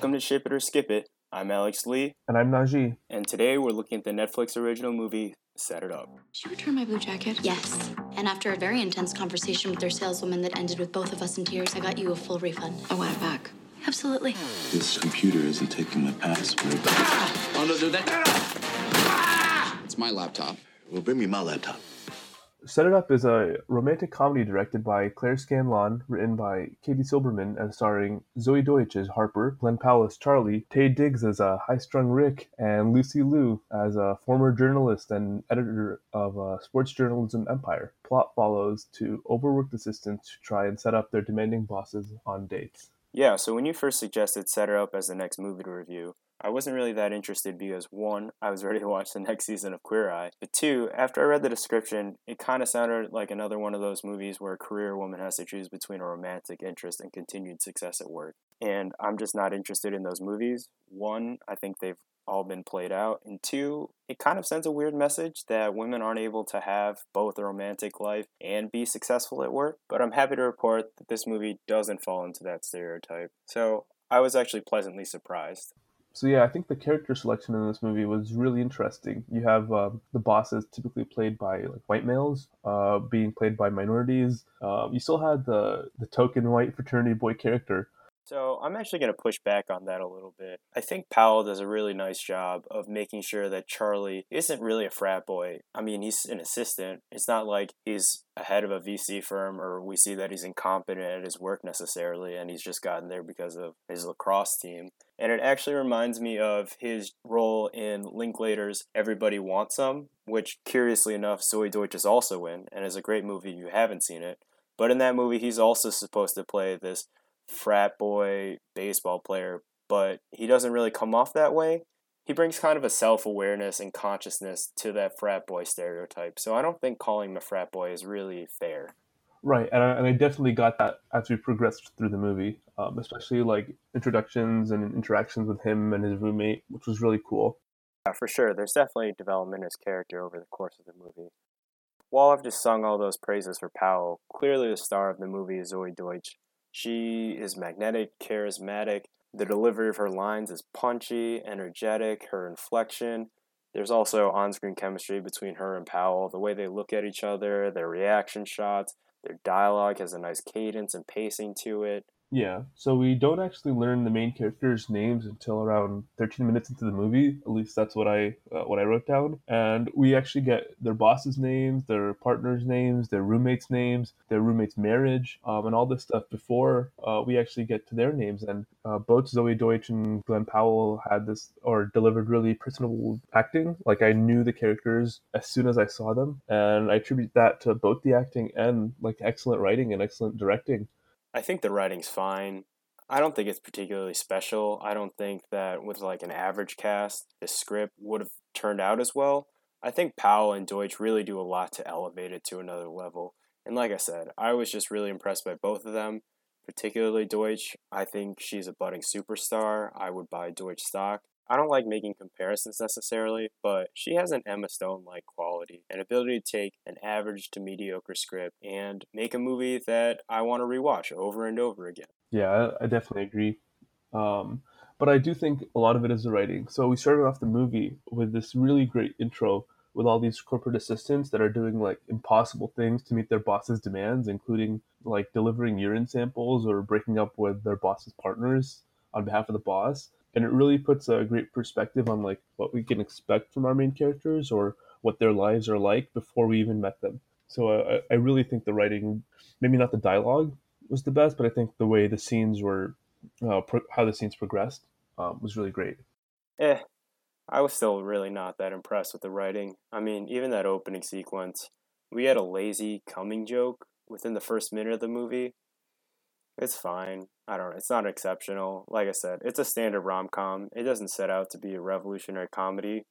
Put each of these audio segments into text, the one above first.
Welcome to Ship It or Skip It. I'm Alex Lee, And I'm Najee. and today we're looking at the Netflix original movie Set It Up. Did you return my blue jacket? Yes. And after a very intense conversation with their saleswoman that ended with both of us in tears, I got you a full refund. I want it back. Absolutely. This computer isn't taking my password. Ah! Oh, no, no, that. Ah! It's my laptop. Well, bring me my laptop. Set It Up is a romantic comedy directed by Claire Scanlon, written by Katie Silberman, and starring Zoey Deutch as Harper, Glen Powell as Charlie, Taye Diggs as a high-strung Rick, and Lucy Liu as a former journalist and editor of a Sports Journalism Empire. Plot follows two overworked assistants who try and set up their demanding bosses on dates. Yeah, so when you first suggested Set It Up as the next movie to review, I wasn't really that interested because one, I was ready to watch the next season of Queer Eye, but two, after I read the description, it kind of sounded like another one of those movies where a career woman has to choose between a romantic interest and continued success at work. And I'm just not interested in those movies. One, I think they've all been played out, and two, it kind of sends a weird message that women aren't able to have both a romantic life and be successful at work. But I'm happy to report that this movie doesn't fall into that stereotype. So I was actually pleasantly surprised. So yeah, I think the character selection in this movie was really interesting. You have um, the bosses typically played by like white males, uh, being played by minorities. Uh, you still had the the token white fraternity boy character. So I'm actually going to push back on that a little bit. I think Powell does a really nice job of making sure that Charlie isn't really a frat boy. I mean, he's an assistant. It's not like he's a head of a VC firm or we see that he's incompetent at his work necessarily and he's just gotten there because of his lacrosse team. And it actually reminds me of his role in Linklater's Everybody Wants Some, which curiously enough Zoey Deutch is also in and is a great movie if you haven't seen it. But in that movie, he's also supposed to play this frat boy baseball player, but he doesn't really come off that way. He brings kind of a self awareness and consciousness to that frat boy stereotype. So I don't think calling him a frat boy is really fair. Right, and I, and I definitely got that as we progressed through the movie, um, especially like introductions and interactions with him and his roommate, which was really cool. Yeah, for sure. There's definitely development in his character over the course of the movie. While I've just sung all those praises for Powell, clearly the star of the movie is Zoey Deutch. She is magnetic, charismatic. The delivery of her lines is punchy, energetic, her inflection. There's also on screen chemistry between her and Powell, the way they look at each other, their reaction shots, their dialogue has a nice cadence and pacing to it. Yeah, so we don't actually learn the main characters' names until around 13 minutes into the movie. At least that's what I uh, what I wrote down. And we actually get their bosses' names, their partners' names, their roommates' names, their roommates' marriage, um, and all this stuff before uh, we actually get to their names. And uh, both Zoey Deutch and Glen Powell had this or delivered really personable acting. Like I knew the characters as soon as I saw them, and I attribute that to both the acting and like excellent writing and excellent directing. I think the writing's fine. I don't think it's particularly special. I don't think that with like an average cast, the script would have turned out as well. I think Powell and Deutch really do a lot to elevate it to another level. And like I said, I was just really impressed by both of them, particularly Deutch. I think she's a budding superstar. I would buy Deutch stock. I don't like making comparisons necessarily, but she has an Emma Stone like quality, an ability to take an average to mediocre script and make a movie that I want to rewatch over and over again. Yeah, I, I definitely agree. Um, but I do think a lot of it is the writing. So we started off the movie with this really great intro with all these corporate assistants that are doing like impossible things to meet their boss's demands, including like delivering urine samples or breaking up with their boss's partners on behalf of the boss. And it really puts a great perspective on like what we can expect from our main characters or what their lives are like before we even met them. So I, I really think the writing, maybe not the dialogue was the best, but I think the way the scenes were, uh, pro- how the scenes progressed, um, was really great. Eh, I was still really not that impressed with the writing. I mean, even that opening sequence, we had a lazy coming joke within the first minute of the movie. It's fine. I don't know. It's not exceptional. Like I said, it's a standard rom com. It doesn't set out to be a revolutionary comedy.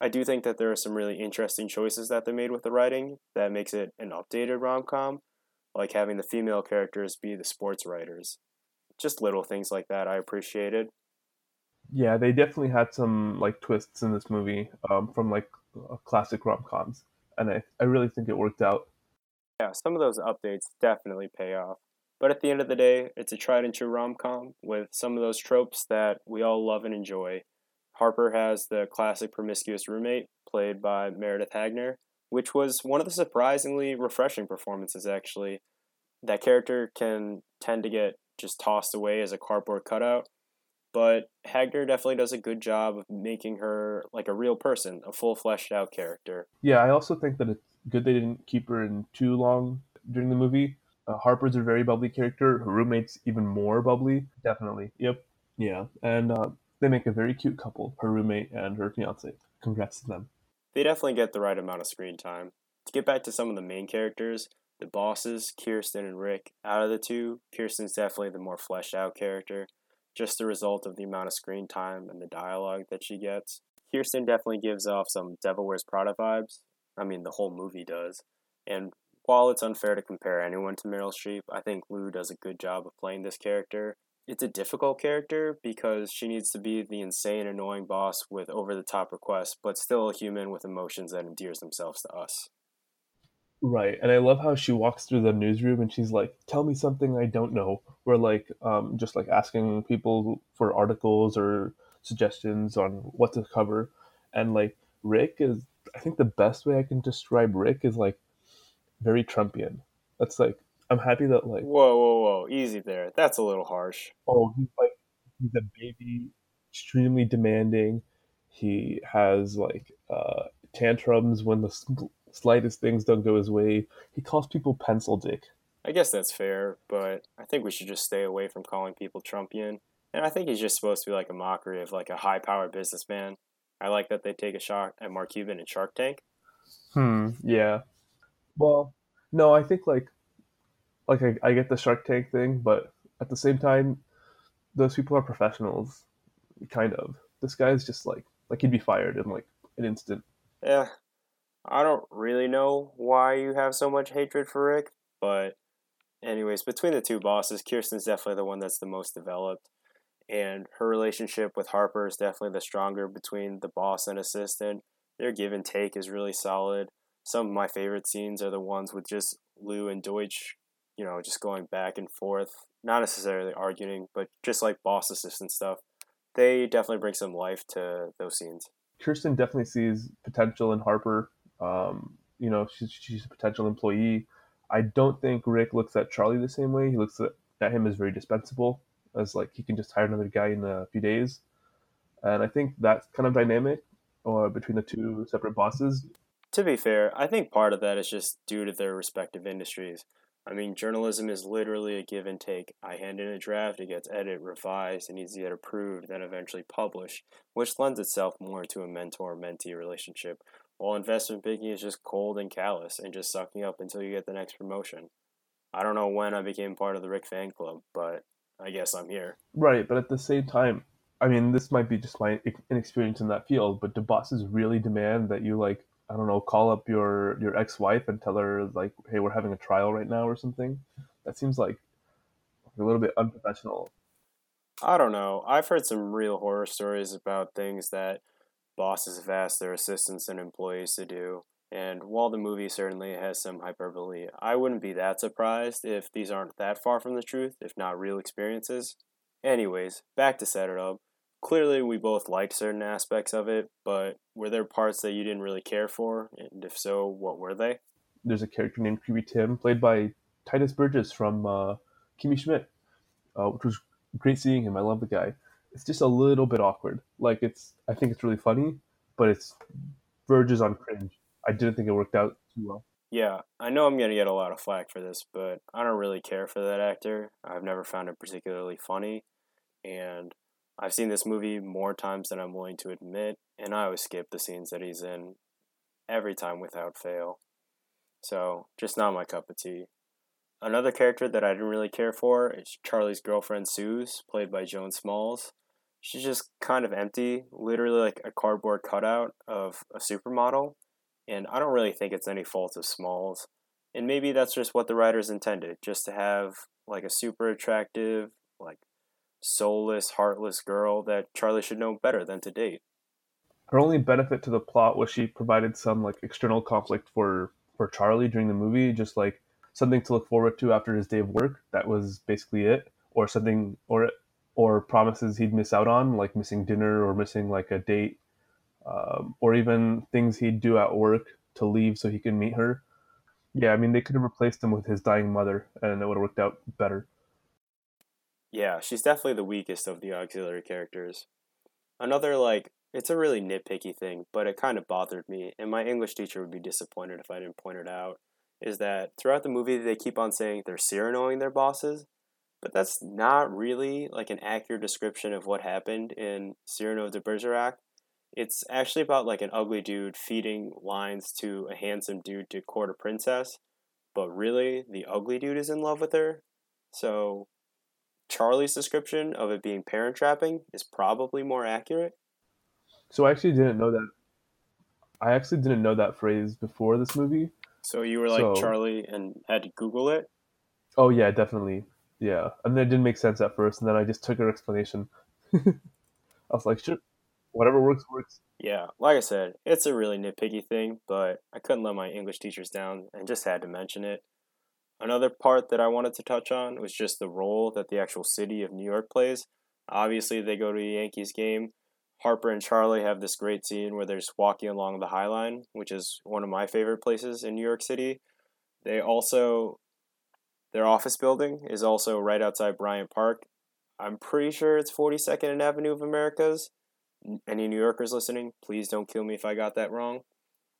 I do think that there are some really interesting choices that they made with the writing that makes it an updated rom com, like having the female characters be the sports writers. Just little things like that I appreciated. Yeah, they definitely had some like twists in this movie um, from like uh, classic rom coms, and I, I really think it worked out. Yeah, some of those updates definitely pay off. But at the end of the day, it's a tried and true rom com with some of those tropes that we all love and enjoy. Harper has the classic promiscuous roommate, played by Meredith Hagner, which was one of the surprisingly refreshing performances, actually. That character can tend to get just tossed away as a cardboard cutout, but Hagner definitely does a good job of making her like a real person, a full fleshed out character. Yeah, I also think that it's good they didn't keep her in too long during the movie. Uh, Harper's a very bubbly character. Her roommate's even more bubbly. Definitely. Yep. Yeah, and uh, they make a very cute couple. Her roommate and her fiance. Congrats to them. They definitely get the right amount of screen time. To get back to some of the main characters, the bosses, Kirsten and Rick, out of the two, Kirsten's definitely the more fleshed out character, just the result of the amount of screen time and the dialogue that she gets. Kirsten definitely gives off some Devil Wears Prada vibes. I mean, the whole movie does. And while it's unfair to compare anyone to Meryl Streep, I think Liu does a good job of playing this character. It's a difficult character because she needs to be the insane, annoying boss with over the top requests, but still a human with emotions that endears themselves to us. Right, and I love how she walks through the newsroom and she's like, "Tell me something I don't know." We're like, um, just like asking people for articles or suggestions on what to cover, and like Rick is, I think the best way I can describe Rick is like very Trumpian. That's like I'm happy that like Whoa, whoa, whoa, easy there. That's a little harsh. oh he's like he's a baby, extremely demanding. He has like uh, tantrums when the slightest things don't go his way. He calls people pencil dick. I guess that's fair, but I think we should just stay away from calling people Trumpian. And I think he's just supposed to be like a mockery of like a high powered businessman. I like that they take a shot at Mark Cuban in Shark Tank. Hmm. Yeah. Well, no, I think like like I, I get the Shark Tank thing, but at the same time, those people are professionals, kind of. This guy's just like like he'd be fired in like an instant. Yeah, I don't really know why you have so much hatred for Rick, but anyways, between the two bosses, Kirsten's definitely the one that's the most developed, and her relationship with Harper is definitely the stronger between the boss and assistant. Their give and take is really solid. Some of my favorite scenes are the ones with just Liu and Deutch, you know, just going back and forth, not necessarily arguing, but just like boss assistant stuff. They definitely bring some life to those scenes. Kirsten definitely sees potential in Harper. Um, you know, she's she's a potential employee. I don't think Rick looks at Charlie the same way. He looks at, at him as very dispensable, as like he can just hire another guy in a few days. And I think that kind of dynamic or between the two separate bosses To be fair, I think part of that is just due to their respective industries. I mean, journalism is literally a give and take. I hand in a draft, it gets edited, revised, and needs to get approved, then eventually published, which lends itself more to a mentor mentee relationship, while investment banking is just cold and callous and just sucking up until you get the next promotion. I don't know when I became part of the Rick fan club, but I guess I'm here. Right, but at the same time, I mean, this might be just my inexperience in that field, but do bosses really demand that you like, I don't know, call up your your ex-wife and tell her like, "Hey, we're having a trial right now" or something? That seems like a little bit unprofessional. I don't know. I've heard some real horror stories about things that bosses have asked their assistants and employees to do. And while the movie certainly has some hyperbole, I wouldn't be that surprised if these aren't that far from the truth, if not real experiences. Anyways, back to Set It Up. Clearly, we both liked certain aspects of it, but were there parts that you didn't really care for? And if so, what were they? There's a character named Creepy Tim, played by Tituss Burgess from uh, Kimmy Schmidt, uh, which was great seeing him. I love the guy. It's just a little bit awkward. Like it's, I think it's really funny, but it's verges on cringe. I didn't think it worked out too well. Yeah, I know I'm going to get a lot of flack for this, but I don't really care for that actor. I've never found him particularly funny, and I've seen this movie more times than I'm willing to admit, and I always skip the scenes that he's in every time without fail. So, just not my cup of tea. Another character that I didn't really care for is Charlie's girlfriend, Suze, played by Joan Smalls. She's just kind of empty, literally like a cardboard cutout of a supermodel and I don't really think it's any fault of Smalls. And maybe that's just what the writers intended, just to have like a super attractive, like soulless, heartless girl that Charlie should know better than to date. Her only benefit to the plot was she provided some like external conflict for for Charlie during the movie, just like something to look forward to after his day of work. That was basically it, or something, or or promises he'd miss out on, like missing dinner or missing like a date, um, or even things he'd do at work to leave so he can meet her. Yeah, I mean they could have replaced him with his dying mother, and it would have worked out better. Yeah, she's definitely the weakest of the auxiliary characters. Another like it's a really nitpicky thing, but it kind of bothered me, and my English teacher would be disappointed if I didn't point it out. Is that throughout the movie they keep on saying they're Cyranoing their bosses, but that's not really like an accurate description of what happened in Cyrano de Bergerac. It's actually about like an ugly dude feeding lines to a handsome dude to court a princess, but really the ugly dude is in love with her. So Charlie's description of it being parent trapping is probably more accurate. So I actually didn't know that. I actually didn't know that phrase before this movie. So you were like So- Charlie and had to Google it. Oh yeah, definitely. Yeah, and then it didn't make sense at first, and then I just took her explanation. I was like, sure, whatever works works. Yeah, like I said, it's a really nitpicky thing, but I couldn't let my English teachers down and just had to mention it. Another part that I wanted to touch on was just the role that the actual city of New York plays. Obviously, they go to a Yankees game. Harper and Charlie have this great scene where they're just walking along the High Line, which is one of my favorite places in New York City. They also, their office building is also right outside Bryant Park. I'm pretty sure it's 42nd and Avenue of Americas any New Yorkers listening, please don't kill me if I got that wrong.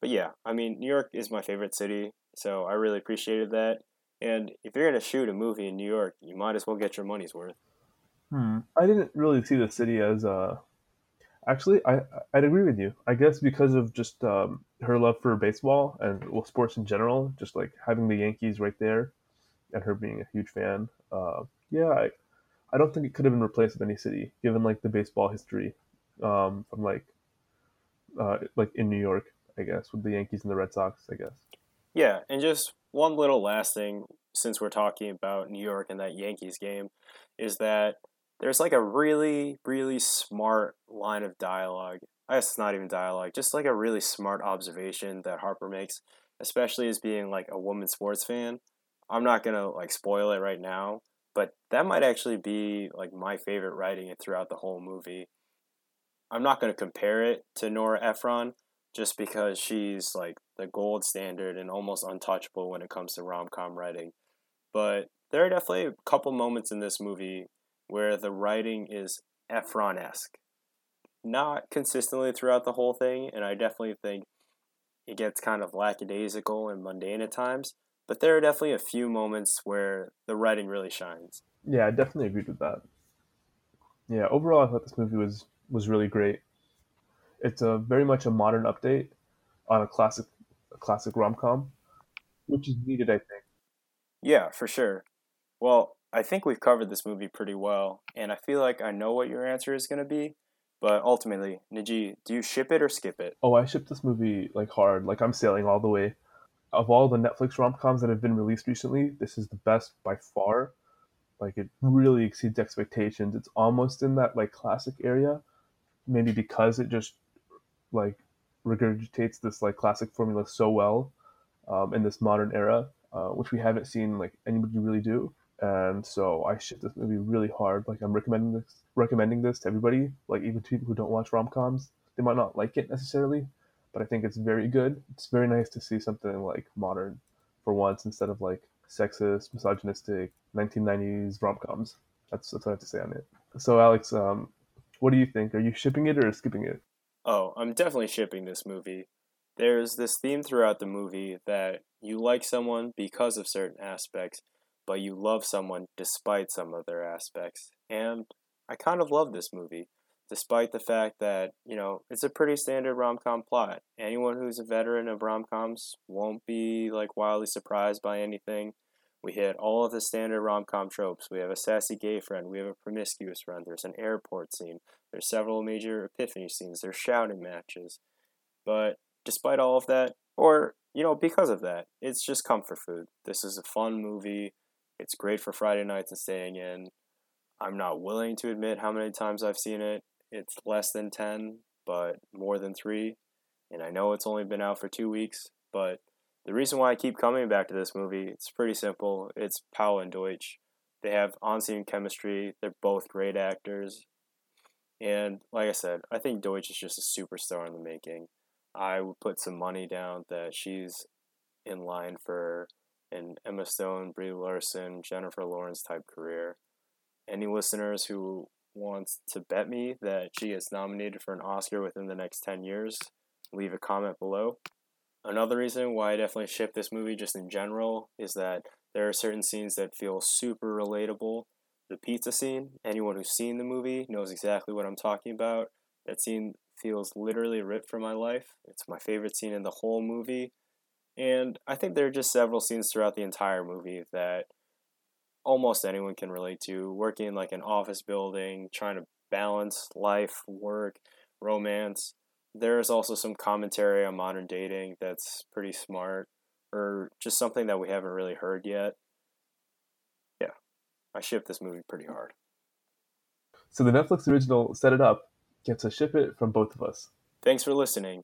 But yeah, I mean, New York is my favorite city, so I really appreciated that. And if you're going to shoot a movie in New York, you might as well get your money's worth. Hmm. I didn't really see the city as uh actually I I'd agree with you. I guess because of just um, her love for baseball and well sports in general, just like having the Yankees right there and her being a huge fan. Uh, yeah, I I don't think it could have been replaced with any city given like the baseball history um, from like uh, like in New York, I guess, with the Yankees and the Red Sox, I guess. Yeah, and just one little last thing, since we're talking about New York and that Yankees game, is that there's like a really, really smart line of dialogue. I guess it's not even dialogue, just like a really smart observation that Harper makes, especially as being like a woman sports fan. I'm not gonna like spoil it right now, but that might actually be like my favorite writing throughout the whole movie. I'm not gonna compare it to Nora Ephron, just because she's like the gold standard and almost untouchable when it comes to rom com writing. But there are definitely a couple moments in this movie where the writing is Ephron esque. Not consistently throughout the whole thing, and I definitely think it gets kind of lackadaisical and mundane at times, but there are definitely a few moments where the writing really shines. Yeah, I definitely agreed with that. Yeah, overall, I thought this movie was was really great. It's a very much a modern update on a classic a classic rom com, which is needed, I think. Yeah, for sure. Well, I think we've covered this movie pretty well, and I feel like I know what your answer is going to be. But ultimately, Najee, do you ship it or skip it? Oh, I shipped this movie like hard, like I'm sailing all the way. Of all the Netflix rom coms that have been released recently, this is the best by far. Like it really exceeds expectations. It's almost in that like classic area, maybe because it just like regurgitates this like classic formula so well um, in this modern era, uh, which we haven't seen like anybody really do. And so I ship this movie really hard. Like I'm recommending this recommending this to everybody, like even to people who don't watch rom coms. They might not like it necessarily, but I think it's very good. It's very nice to see something like modern for once instead of like sexist, misogynistic 1990s rom coms. That's, that's what I have to say on it. So Alex, um, what do you think? Are you shipping it or skipping it? Oh, I'm definitely shipping this movie. There's this theme throughout the movie that you like someone because of certain aspects, but you love someone despite some of their aspects. And I kind of love this movie, despite the fact that, you know, it's a pretty standard rom com plot. Anyone who's a veteran of rom coms won't be like wildly surprised by anything. We hit all of the standard rom com tropes. We have a sassy gay friend, we have a promiscuous friend, there's an airport scene, there's several major epiphany scenes, there's shouting matches. But despite all of that, or, you know, because of that, it's just comfort food. This is a fun movie. It's great for Friday nights and staying in. I'm not willing to admit how many times I've seen it. It's less than 10, but more than three. And I know it's only been out for two weeks, but The reason why I keep coming back to this movie, it's pretty simple. It's Powell and Deutch. They have on-scene chemistry. They're both great actors. And like I said, I think Deutch is just a superstar in the making. I would put some money down that she's in line for an Emma Stone, Brie Larson, Jennifer Lawrence type career. Any listeners who wants to bet me that she is nominated for an Oscar within the next 10 years, leave a comment below. Another reason why I definitely ship this movie just in general is that there are certain scenes that feel super relatable. The pizza scene, anyone who's seen the movie knows exactly what I'm talking about. That scene feels literally ripped from my life. It's my favorite scene in the whole movie. And I think there are just several scenes throughout the entire movie that almost anyone can relate to. Working in like an office building, trying to balance life, work, romance. There's also some commentary on modern dating that's pretty smart, or just something that we haven't really heard yet. Yeah, I ship this movie pretty hard. So the Netflix original Set It Up gets a ship it from both of us. Thanks for listening.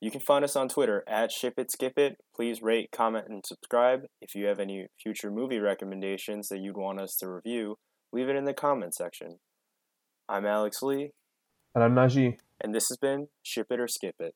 You can find us on Twitter at Ship It Skip It. Please rate, comment, and subscribe. If you have any future movie recommendations that you'd want us to review, leave it in the comment section. I'm Alex Lee. And I'm Najee. And this has been Ship It or Skip It.